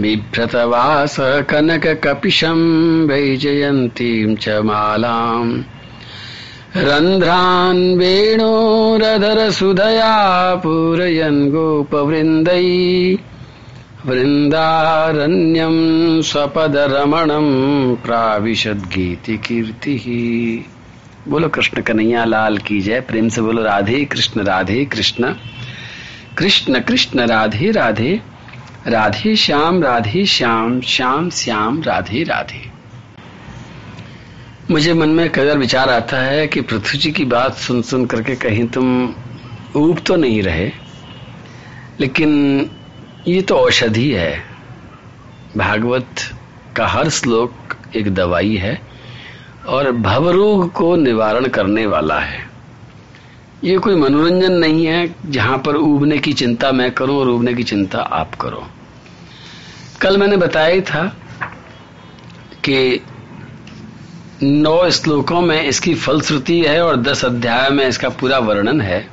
बिभ्रतवास कनककपिशं वैजयन्तीं च मालाम्। रन्ध्रान् वेणोरधरसुधया पूरयन् गोपवृन्दै। वृन्दारण्यं स्वपदरमणं प्राविशद्गीतिकीर्तिः। बोलो कृष्ण कन्हैया लाल की जय। प्रेम से बोलो राधे कृष्ण राधे कृष्ण। कृष्ण कृष्ण, राधे राधे। राधे श्याम राधे श्याम श्याम श्याम, राधे राधे। मुझे मन में कदर विचार आता है कि पृथ्वी जी की बात सुन सुन करके कहीं तुम ऊब तो नहीं रहे, लेकिन ये तो औषधि है। भागवत का हर श्लोक एक दवाई है और भवरोग को निवारण करने वाला है। ये कोई मनोरंजन नहीं है जहाँ पर उबने की चिंता मैं करूँ और उबने की चिंता आप करो। कल मैंने बताया था कि नौ श्लोकों में इसकी फलश्रुति है और दस अध्याय में इसका पूरा वर्णन है।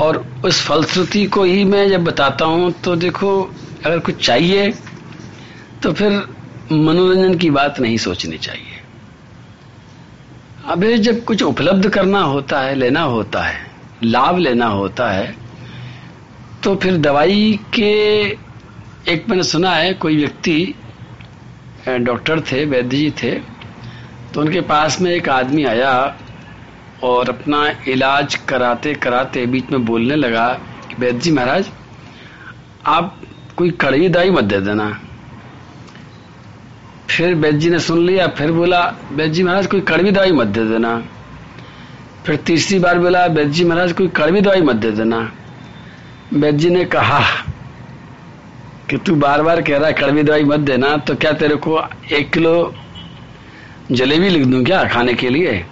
और उस फलश्रुति को ही मैं जब बताता हूँ तो देखो, अगर कुछ चाहिए तो फिर मनोरंजन की बात नहीं सोचनी चाहिए। अभी जब कुछ उपलब्ध करना होता है, लेना होता है, लाभ लेना होता है तो फिर दवाई के एक मैंने सुना है, कोई व्यक्ति डॉक्टर थे वैद्य जी थे तो उनके पास में एक आदमी आया और अपना इलाज कराते कराते बीच में बोलने लगा कि वैद्य जी महाराज, आप कोई कड़वी दवाई मत दे देना फिर वैद्य जी ने सुन लिया, फिर बोला वैद्य जी महाराज, कोई कड़वी दवाई मत दे देना। फिर तीसरी बार बोला वैद्य जी महाराज, कोई कड़वी दवाई मत दे देना। वैद्य जी ने कहा कि तू बार बार कह रहा है, कड़वी दवाई मत देना तो क्या तेरे को एक किलो जलेबी लिख दूँ क्या खाने के लिए?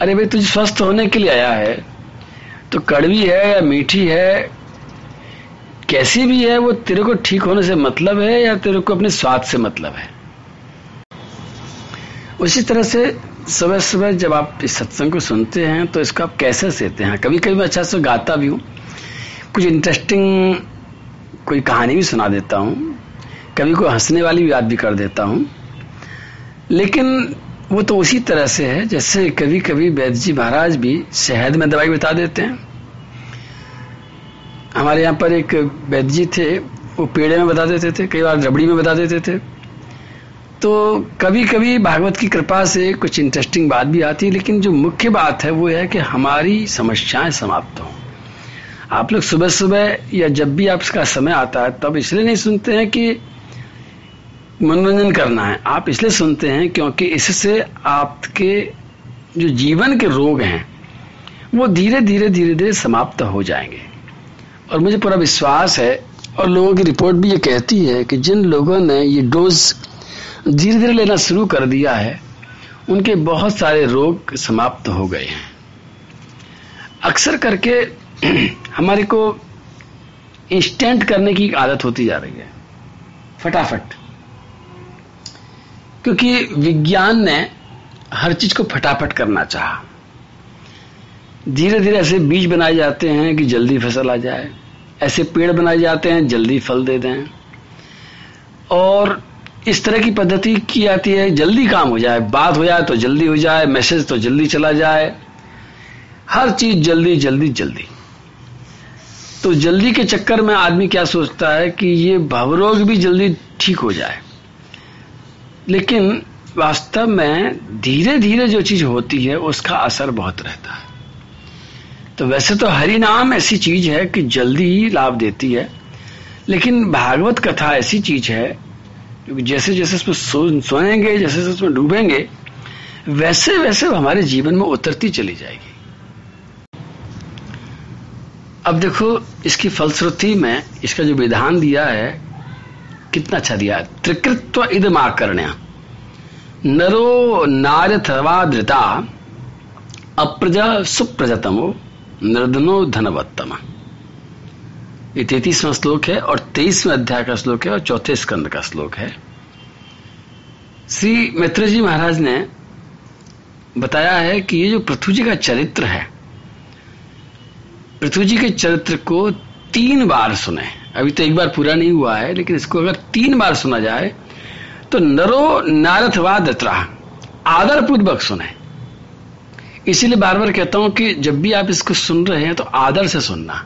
अरे भाई, तुझे स्वस्थ होने के लिए आया है। तो कड़वी है या मीठी है, कैसी भी है, वो तेरे को ठीक होने से मतलब है या तेरे को अपने स्वाद से मतलब है? उसी तरह से सुबह सुबह जब आप इस सत्संग को सुनते हैं तो इसको आप कैसे सहते हैं? कभी कभी मैं अच्छा से गाता भी हूँ। कुछ इंटरेस्टिंग कोई कहानी भी सुना देता हूँ। कभी कोई हंसने वाली भी बात भी कर देता हूँ। लेकिन वो तो उसी तरह से है, जैसे कभी कभी वैद्य जी महाराज भी शहद में दवाई बता देते हैं। हमारे यहाँ पर एक वैद्य जी थे, वो पेड़े में बता देते थे, कई बार रबड़ी में बता देते थे। तो कभी कभी भागवत की कृपा से कुछ इंटरेस्टिंग बात भी आती है, लेकिन जो मुख्य बात है वो है कि हमारी समस्याएँ समाप्त हों। आप लोग सुबह सुबह या जब भी आपका समय आता है, तब इसलिए नहीं सुनते हैं कि मनोरंजन करना है। आप इसलिए सुनते हैं क्योंकि इससे आपके जो जीवन के रोग हैं, वो धीरे धीरे धीरे धीरे समाप्त हो जाएँगे। और मुझे पूरा विश्वास है, और लोगों की रिपोर्ट भी ये कहती है कि जिन लोगों ने ये डोज धीरे धीरे लेना शुरू कर दिया है, उनके बहुत सारे रोग समाप्त हो गए हैं। अक्सर करके हमारे को इंस्टेंट करने की आदत होती जा रही है। फटाफट। क्योंकि विज्ञान ने हर चीज़ को फटाफट करना चाहा। धीरे धीरे ऐसे बीज बनाए जाते हैं कि जल्दी फ़सल आ जाए। ऐसे पेड़ बनाए जाते हैं, जल्दी फल दे दें। और इस तरह की पद्धति की जाती है। जल्दी काम हो जाए, बात हो जाए तो जल्दी हो जाए, मैसेज तो जल्दी चला जाए। हर चीज़ जल्दी जल्दी जल्दी। तो जल्दी के चक्कर में आदमी क्या सोचता है कि ये भवरोग भी जल्दी ठीक हो जाए। लेकिन वास्तव में धीरे धीरे जो चीज़ होती है, उसका असर बहुत रहता है। तो वैसे तो हरि नाम ऐसी चीज़ है कि जल्दी ही लाभ देती है, लेकिन भागवत कथा ऐसी चीज़ है क्योंकि जैसे जैसे उसमें सो, सोएँगे जैसे जैसे उसमें डूबेंगे वैसे वैसे हमारे जीवन में उतरती चली जाएगी। अब देखो इसकी फलश्रुति में इसका जो विधान दिया है कितना अच्छा दिया है। त्रिकृत्व इदम आकर्ण्या। नरो नारथवा धृता अप्रजा सुप्रजतमो निर्धनो धनवत्तम। ये तैतीसवां श्लोक है और तेईसवें अध्याय का श्लोक है और चौथे स्कंद का श्लोक है। श्री मित्र जी महाराज ने बताया है कि ये जो पृथ्वी जी का चरित्र है, पृथ्वी जी के चरित्र को तीन बार सुने। अभी तो एक बार पूरा नहीं हुआ है, लेकिन इसको अगर तीन बार सुना जाए तो नरो नारथवा दत्रा आदर पूर्वक सुने। इसीलिए बार बार कहता हूँ कि जब भी आप इसको सुन रहे हैं तो आदर से सुनना।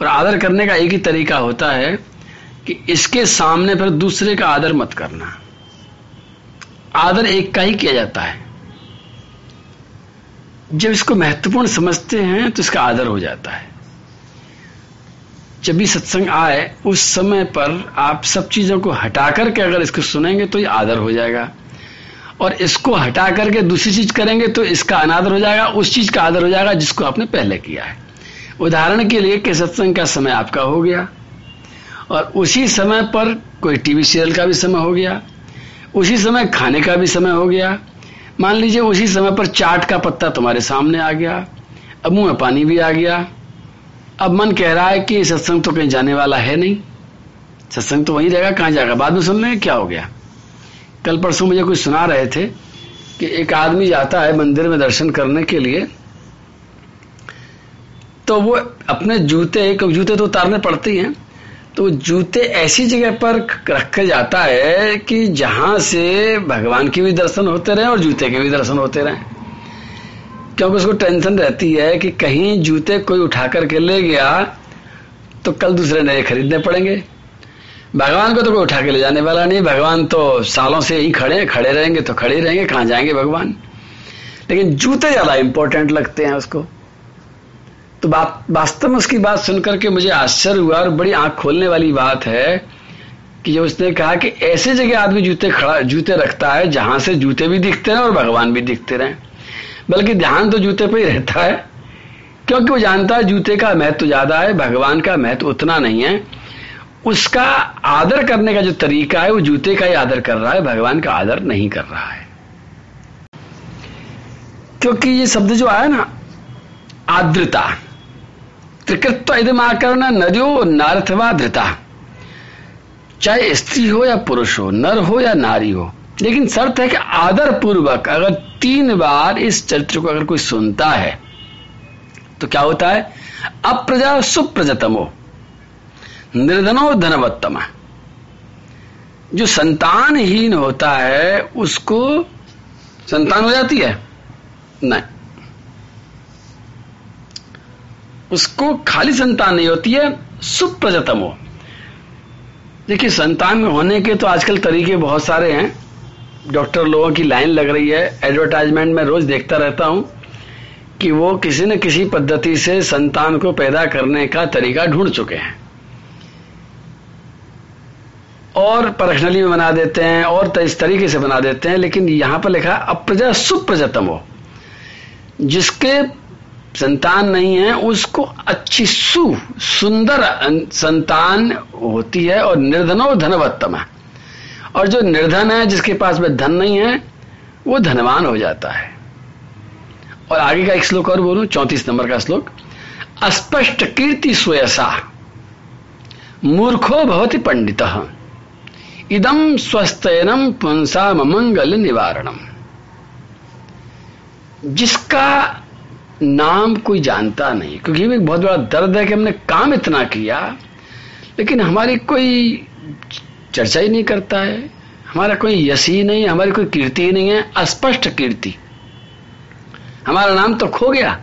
और आदर करने का एक ही तरीका होता है कि इसके सामने पर दूसरे का आदर मत करना। आदर एक का ही किया जाता है। जब इसको महत्वपूर्ण समझते हैं तो इसका आदर हो जाता है। जब भी सत्संग आए, उस समय पर आप सब चीज़ों को हटा करके अगर इसको सुनेंगे तो ये आदर हो जाएगा। और इसको हटा करके दूसरी चीज़ करेंगे तो इसका अनादर हो जाएगा, उस चीज़ का आदर हो जाएगा जिसको आपने पहले किया है। उदाहरण के लिए कि सत्संग का समय आपका हो गया, और उसी समय पर कोई टीवी सीरियल का भी समय हो गया, उसी समय खाने का भी समय हो गया, मान लीजिए उसी समय पर चाट का पत्ता तुम्हारे सामने आ गया, अब मुँह में पानी भी आ गया, अब मन कह रहा है कि सत्संग तो कहीं जाने वाला है नहीं, सत्संग तो वहीं रहेगा, कहाँ जाएगा? बाद में सुन लेंगे क्या हो गया? कल परसों मुझे कुछ सुना रहे थे कि एक आदमी जाता है मंदिर में दर्शन करने के लिए तो वो अपने जूते जूते तो उतारने पड़ते ही तो जूते ऐसी जगह पर रख जाता है कि जहाँ से भगवान के भी दर्शन होते रहे और जूते के भी दर्शन होते रहे। क्योंकि उसको टेंशन रहती है कि कहीं जूते कोई उठा करके ले गया तो कल दूसरे नए खरीदने पड़ेंगे। भगवान को तो कोई उठा के ले जाने वाला नहीं। भगवान तो सालों से ही खड़े खड़े रहेंगे तो खड़े रहेंगे। कहाँ जाएँगे भगवान? लेकिन जूते ज़्यादा इंपॉर्टेंट लगते हैं उसको। तो वास्तव में उसकी बात सुनकर के मुझे आश्चर्य हुआ और बड़ी आँख खोलने वाली बात है कि जब उसने कहा कि ऐसे जगह आदमी जूते खड़ा, जूते रखता है जहाँ से जूते भी दिखते रहे और भगवान भी दिखते रहे। बल्कि ध्यान तो जूते पर ही रहता है, क्योंकि वो जानता है जूते का महत्व ज़्यादा है, भगवान का महत्व उतना नहीं है। उसका आदर करने का जो तरीका है, वो जूते का ही आदर कर रहा है, भगवान का आदर नहीं कर रहा है। क्योंकि ये शब्द जो आया ना आद्रता त्रिकृत्व इदमाकरण नजो नार्थवा धृता चाहे स्त्री हो या पुरुष हो, नर हो या नारी हो, लेकिन शर्त है कि आदर पूर्वक अगर तीन बार इस चरित्र को अगर कोई सुनता है तो क्या होता है? अप्रजा सुप्रजतमो निर्धनो धनवत्तम। जो संतानहीन होता है, उसको संतान हो जाती है? नहीं। उसको खाली संतान नहीं होती है, सुप्रजतम हो। देखिए, संतान में होने के तो आजकल तरीके बहुत सारे हैं। डॉक्टर लोगों की लाइन लग रही है। एडवर्टाइजमेंट में रोज देखता रहता हूँ कि वो किसी न किसी पद्धति से संतान को पैदा करने का तरीका ढूंढ चुके हैं। और परखनली में बना देते हैं, और इस तरीके से बना देते हैं, लेकिन यहाँ पर लिखा अप्रजा सुप्रजतम हो। जिसके संतान नहीं है, उसको अच्छी सु, सुंदर संतान होती है और निर्धनो धनवत्तम है। और जो निर्धन है, जिसके पास में धन नहीं है, वो धनवान हो जाता है। और आगे का एक श्लोक और बोलू, चौतीस नंबर का श्लोक। अस्पष्ट कीर्ति सुयसा, मूर्खो भवती पंडित। इदम स्वस्थनम पुंसा मंगल निवारणम। जिसका नाम कोई जानता नहीं, क्योंकि एक बहुत बड़ा दर्द है कि हमने काम इतना किया, लेकिन हमारी कोई चर्चा ही नहीं करता है, हमारा कोई यश ही नहीं, हमारी कोई कीर्ति ही नहीं है, अस्पष्ट कीर्ति। हमारा नाम तो खो गया।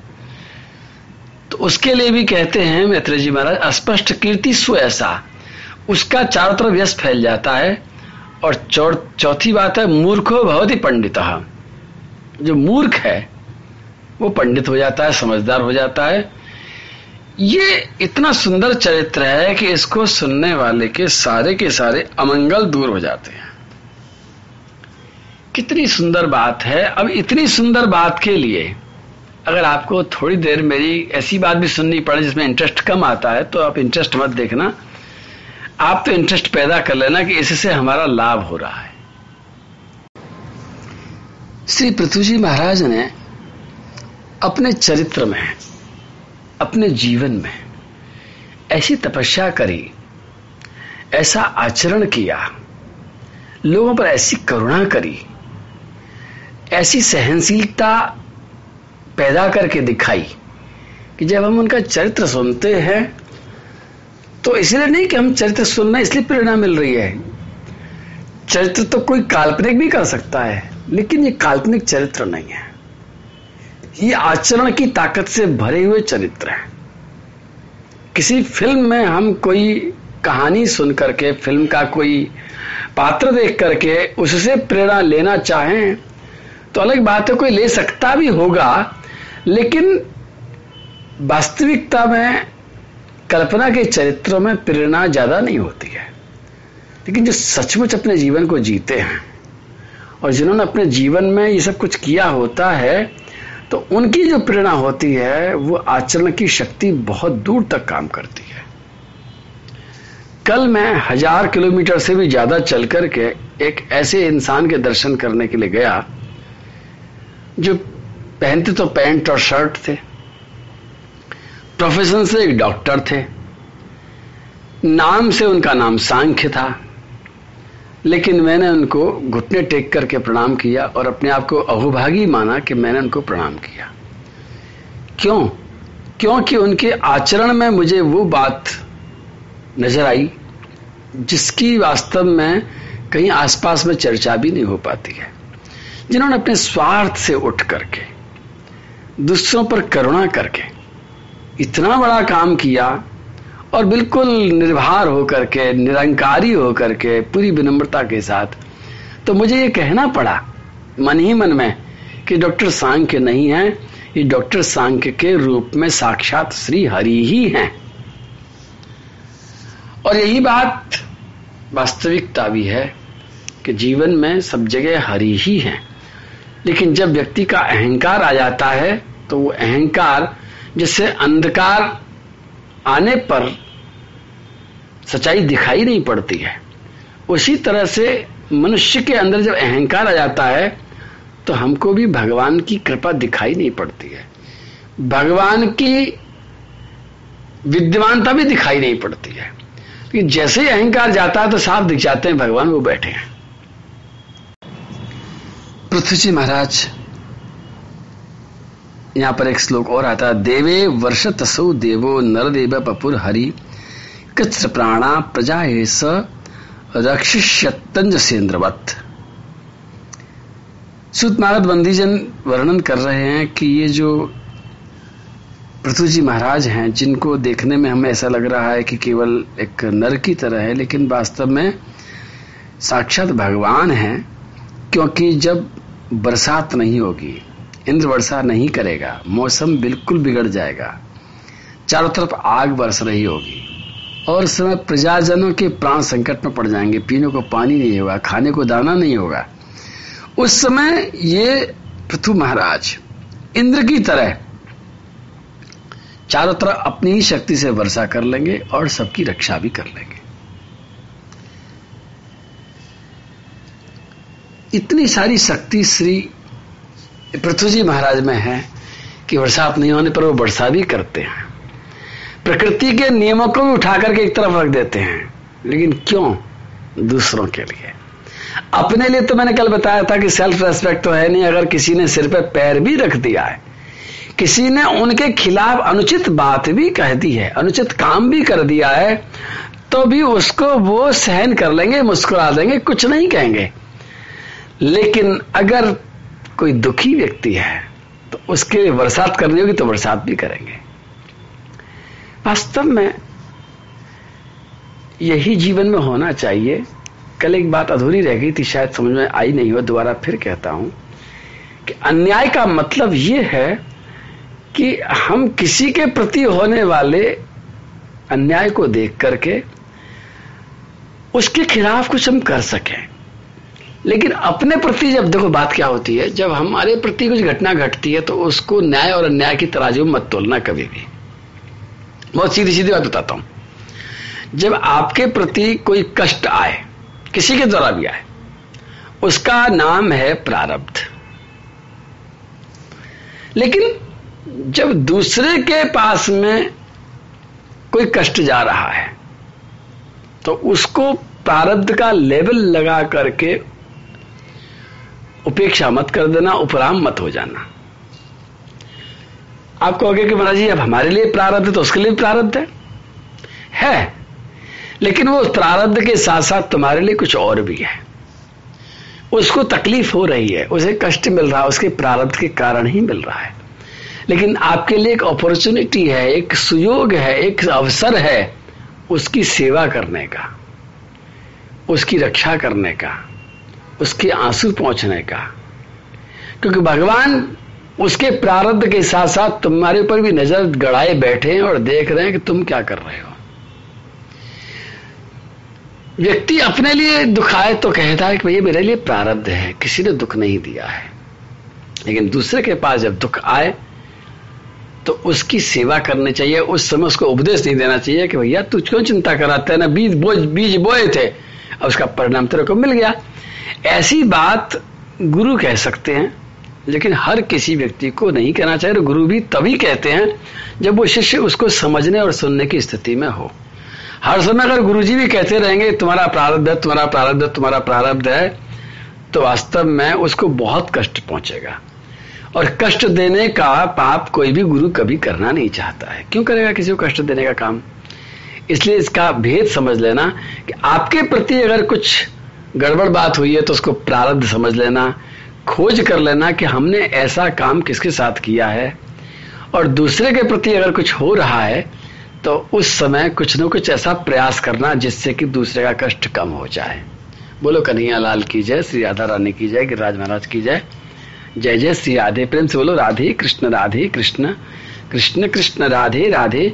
तो उसके लिए भी कहते हैं मैत्र जी महाराज, अस्पष्ट कीर्ति स्वैसा उसका चारों तरफ़ यश फैल जाता है, और चौथी बात है, मूर्खो ही पंडित। जो मूर्ख है वो पंडित हो जाता है, समझदार हो जाता है। ये इतना सुंदर चरित्र है कि इसको सुनने वाले के सारे के सारे अमंगल दूर हो जाते हैं। कितनी सुंदर बात है। अब इतनी सुंदर बात के लिए अगर आपको थोड़ी देर मेरी ऐसी बात भी सुननी पड़े जिसमें इंटरेस्ट कम आता है तो आप इंटरेस्ट मत देखना। आप तो इंटरेस्ट पैदा कर लेना कि इससे हमारा लाभ हो रहा है। श्री पृथ्वी जी महाराज ने अपने चरित्र में अपने जीवन में ऐसी तपस्या करी, ऐसा आचरण किया, लोगों पर ऐसी करुणा करी, ऐसी सहनशीलता पैदा करके दिखाई कि जब हम उनका चरित्र सुनते हैं तो इसलिए नहीं कि हम चरित्र सुनना इसलिए प्रेरणा मिल रही है। चरित्र तो कोई काल्पनिक भी कर सकता है, लेकिन ये काल्पनिक चरित्र नहीं है। ये आचरण की ताकत से भरे हुए चरित्र है। किसी फ़िल्म में हम कोई कहानी सुन करके, फ़िल्म का कोई पात्र देख करके उससे प्रेरणा लेना चाहें तो अलग बात है, कोई ले सकता भी होगा, लेकिन वास्तविकता में, कल्पना के चरित्रों में प्रेरणा ज़्यादा नहीं होती है। लेकिन जो सचमुच अपने जीवन को जीते हैं, और जिन्होंने अपने जीवन में ये सब कुछ किया होता है तो उनकी जो प्रेरणा होती है, वो आचरण की शक्ति बहुत दूर तक काम करती है। कल मैं हज़ार किलोमीटर से भी ज़्यादा चल करके एक ऐसे इंसान के दर्शन करने के लिए गया, जो पहनते तो पैंट और शर्ट थे। प्रोफेशन से एक डॉक्टर थे। नाम से उनका नाम सांख्य था। लेकिन मैंने उनको घुटने टेक करके प्रणाम किया और अपने आप को अहुभागी माना कि मैंने उनको प्रणाम किया। क्यों? क्योंकि उनके आचरण में मुझे वो बात नज़र आई जिसकी वास्तव में कहीं आसपास में चर्चा भी नहीं हो पाती है। जिन्होंने अपने स्वार्थ से उठ करके, दूसरों पर करुणा करके इतना बड़ा काम किया और बिल्कुल निर्भर होकर के, निरंकारी होकर के, पूरी विनम्रता के साथ। तो मुझे ये कहना पड़ा, मन ही मन में, कि डॉक्टर सांख्य नहीं है, ये डॉक्टर सांख्य के रूप में साक्षात श्री हरि ही हैं। और यही बात वास्तविकता भी है, कि जीवन में सब जगह हरि ही है। लेकिन जब व्यक्ति का अहंकार आ जाता है तो वो अहंकार, जिससे अंधकार आने पर सच्चाई दिखाई नहीं पड़ती है। उसी तरह से मनुष्य के अंदर जब अहंकार आ जाता है तो हमको भी भगवान की कृपा दिखाई नहीं पड़ती है। भगवान की विद्यमानता भी दिखाई नहीं पड़ती है। कि जैसे ही अहंकार जाता है तो साफ़ दिख जाते हैं, भगवान वो बैठे हैं। पृथ्वी जी महाराज यहाँ पर एक श्लोक और आता है, देवे वर्ष तसो देवो नर देव पपुर हरि कच्र प्राणा प्रजा स रक्षिष्यतंज सुत नारद बंदीजन वर्णन कर रहे हैं कि ये जो पृथ्वी जी महाराज हैं, जिनको देखने में हमें ऐसा लग रहा है कि केवल एक नर की तरह है, लेकिन वास्तव में साक्षात भगवान हैं, क्योंकि जब बरसात नहीं होगी इंद्र वर्षा नहीं करेगा, मौसम बिल्कुल बिगड़ जाएगा। चारों तरफ़ आग बरस रही होगी। और उस समय प्रजाजनों के प्राण संकट में पड़ जाएँगे, पीने को पानी नहीं होगा, खाने को दाना नहीं होगा। उस समय ये पृथु महाराज इंद्र की तरह चारों तरफ़ अपनी ही शक्ति से वर्षा कर लेंगे और सबकी रक्षा भी कर लेंगे। इतनी सारी शक्ति श्री पृथ्वी जी महाराज में है कि बरसात नहीं होने पर वो वर्षा भी करते हैं। प्रकृति के नियमों को भी उठा करके एक तरफ़ रख देते हैं। लेकिन क्यों? दूसरों के लिए। अपने लिए तो मैंने कल बताया था कि सेल्फ रेस्पेक्ट तो है नहीं, अगर किसी ने सिर पे पैर भी रख दिया है, किसी ने उनके खिलाफ अनुचित बात भी कह दी है, अनुचित काम भी कर दिया है तो भी उसको वो सहन कर लेंगे, मुस्कुरा देंगे, कुछ नहीं कहेंगे। लेकिन अगर कोई दुखी व्यक्ति है तो उसके लिए बरसात करनी होगी तो बरसात भी करेंगे। वास्तव में यही जीवन में होना चाहिए। कल एक बात अधूरी रह गई थी, शायद समझ में आई नहीं हो, दोबारा फिर कहता हूँ कि अन्याय का मतलब यह है कि हम किसी के प्रति होने वाले अन्याय को देख करके उसके खिलाफ कुछ हम कर सकें। लेकिन अपने प्रति जब देखो बात क्या होती है, जब हमारे प्रति कुछ घटना घटती है तो उसको न्याय और अन्याय की तराजू मत तोलना कभी भी। बहुत सीधी सीधी बात बताता हूँ। जब आपके प्रति कोई कष्ट आए, किसी के द्वारा भी आए, उसका नाम है प्रारब्ध। लेकिन जब दूसरे के पास में कोई कष्ट जा रहा है तो उसको प्रारब्ध का लेवल लगा करके उपेक्षा मत कर देना, उपराम मत हो जाना। आप कहोगे कि महाराज जी, अब हमारे लिए प्रारब्ध तो उसके लिए प्रारब्ध है। है। लेकिन वो प्रारब्ध के साथ साथ तुम्हारे लिए कुछ और भी है। उसको तकलीफ़ हो रही है, उसे कष्ट मिल रहा है उसके प्रारब्ध के कारण ही मिल रहा है। लेकिन आपके लिए एक अपॉर्चुनिटी है, एक सुयोग है, एक अवसर है उसकी सेवा करने का, उसकी रक्षा करने का। उसके आँसू पहुँचने का। क्योंकि भगवान उसके प्रारब्ध के साथ साथ तुम्हारे ऊपर भी नज़र गड़ाए बैठे हैं और देख रहे हैं कि तुम क्या कर रहे हो। व्यक्ति अपने लिए दुखाए तो कहता है कि भैया मेरे लिए प्रारब्ध है, किसी ने दुख नहीं दिया है। लेकिन दूसरे के पास जब दुख आए तो उसकी सेवा करनी चाहिए, उस समय उसको उपदेश नहीं देना चाहिए कि भैया तू क्यों चिंता कराते है? ना बीज बोझ बीज बोए थे। और उसका परिणाम तेरे को मिल गया। ऐसी बात गुरु कह सकते हैं, लेकिन हर किसी व्यक्ति को नहीं कहना चाहिए। गुरु भी तभी कहते हैं जब वो शिष्य उसको समझने और सुनने की स्थिति में हो। हर समय अगर गुरुजी भी कहते रहेंगे, तुम्हारा प्रारब्ध है, तुम्हारा प्रारब्ध है, तुम्हारा प्रारब्ध है तो वास्तव में उसको बहुत कष्ट पहुंचेगा। और कष्ट देने का पाप कोई भी गुरु कभी करना नहीं चाहता है। क्यों करेगा किसी को कष्ट देने का काम? इसलिए इसका भेद समझ लेना कि आपके प्रति अगर कुछ गड़बड़ बात हुई है तो उसको प्रारब्ध समझ लेना, खोज कर लेना कि हमने ऐसा काम किसके साथ किया है। और दूसरे के प्रति अगर कुछ हो रहा है तो उस समय कुछ न कुछ ऐसा प्रयास करना जिससे कि दूसरे का कष्ट कम हो जाए। बोलो, कन्हैया लाल की जय, श्री राधा रानी की जय, गिरिराज महाराज की जय। जय जय श्री राधे, प्रेम से बोलो, राधे कृष्ण राधे कृष्ण कृष्ण कृष्ण, राधे राधे।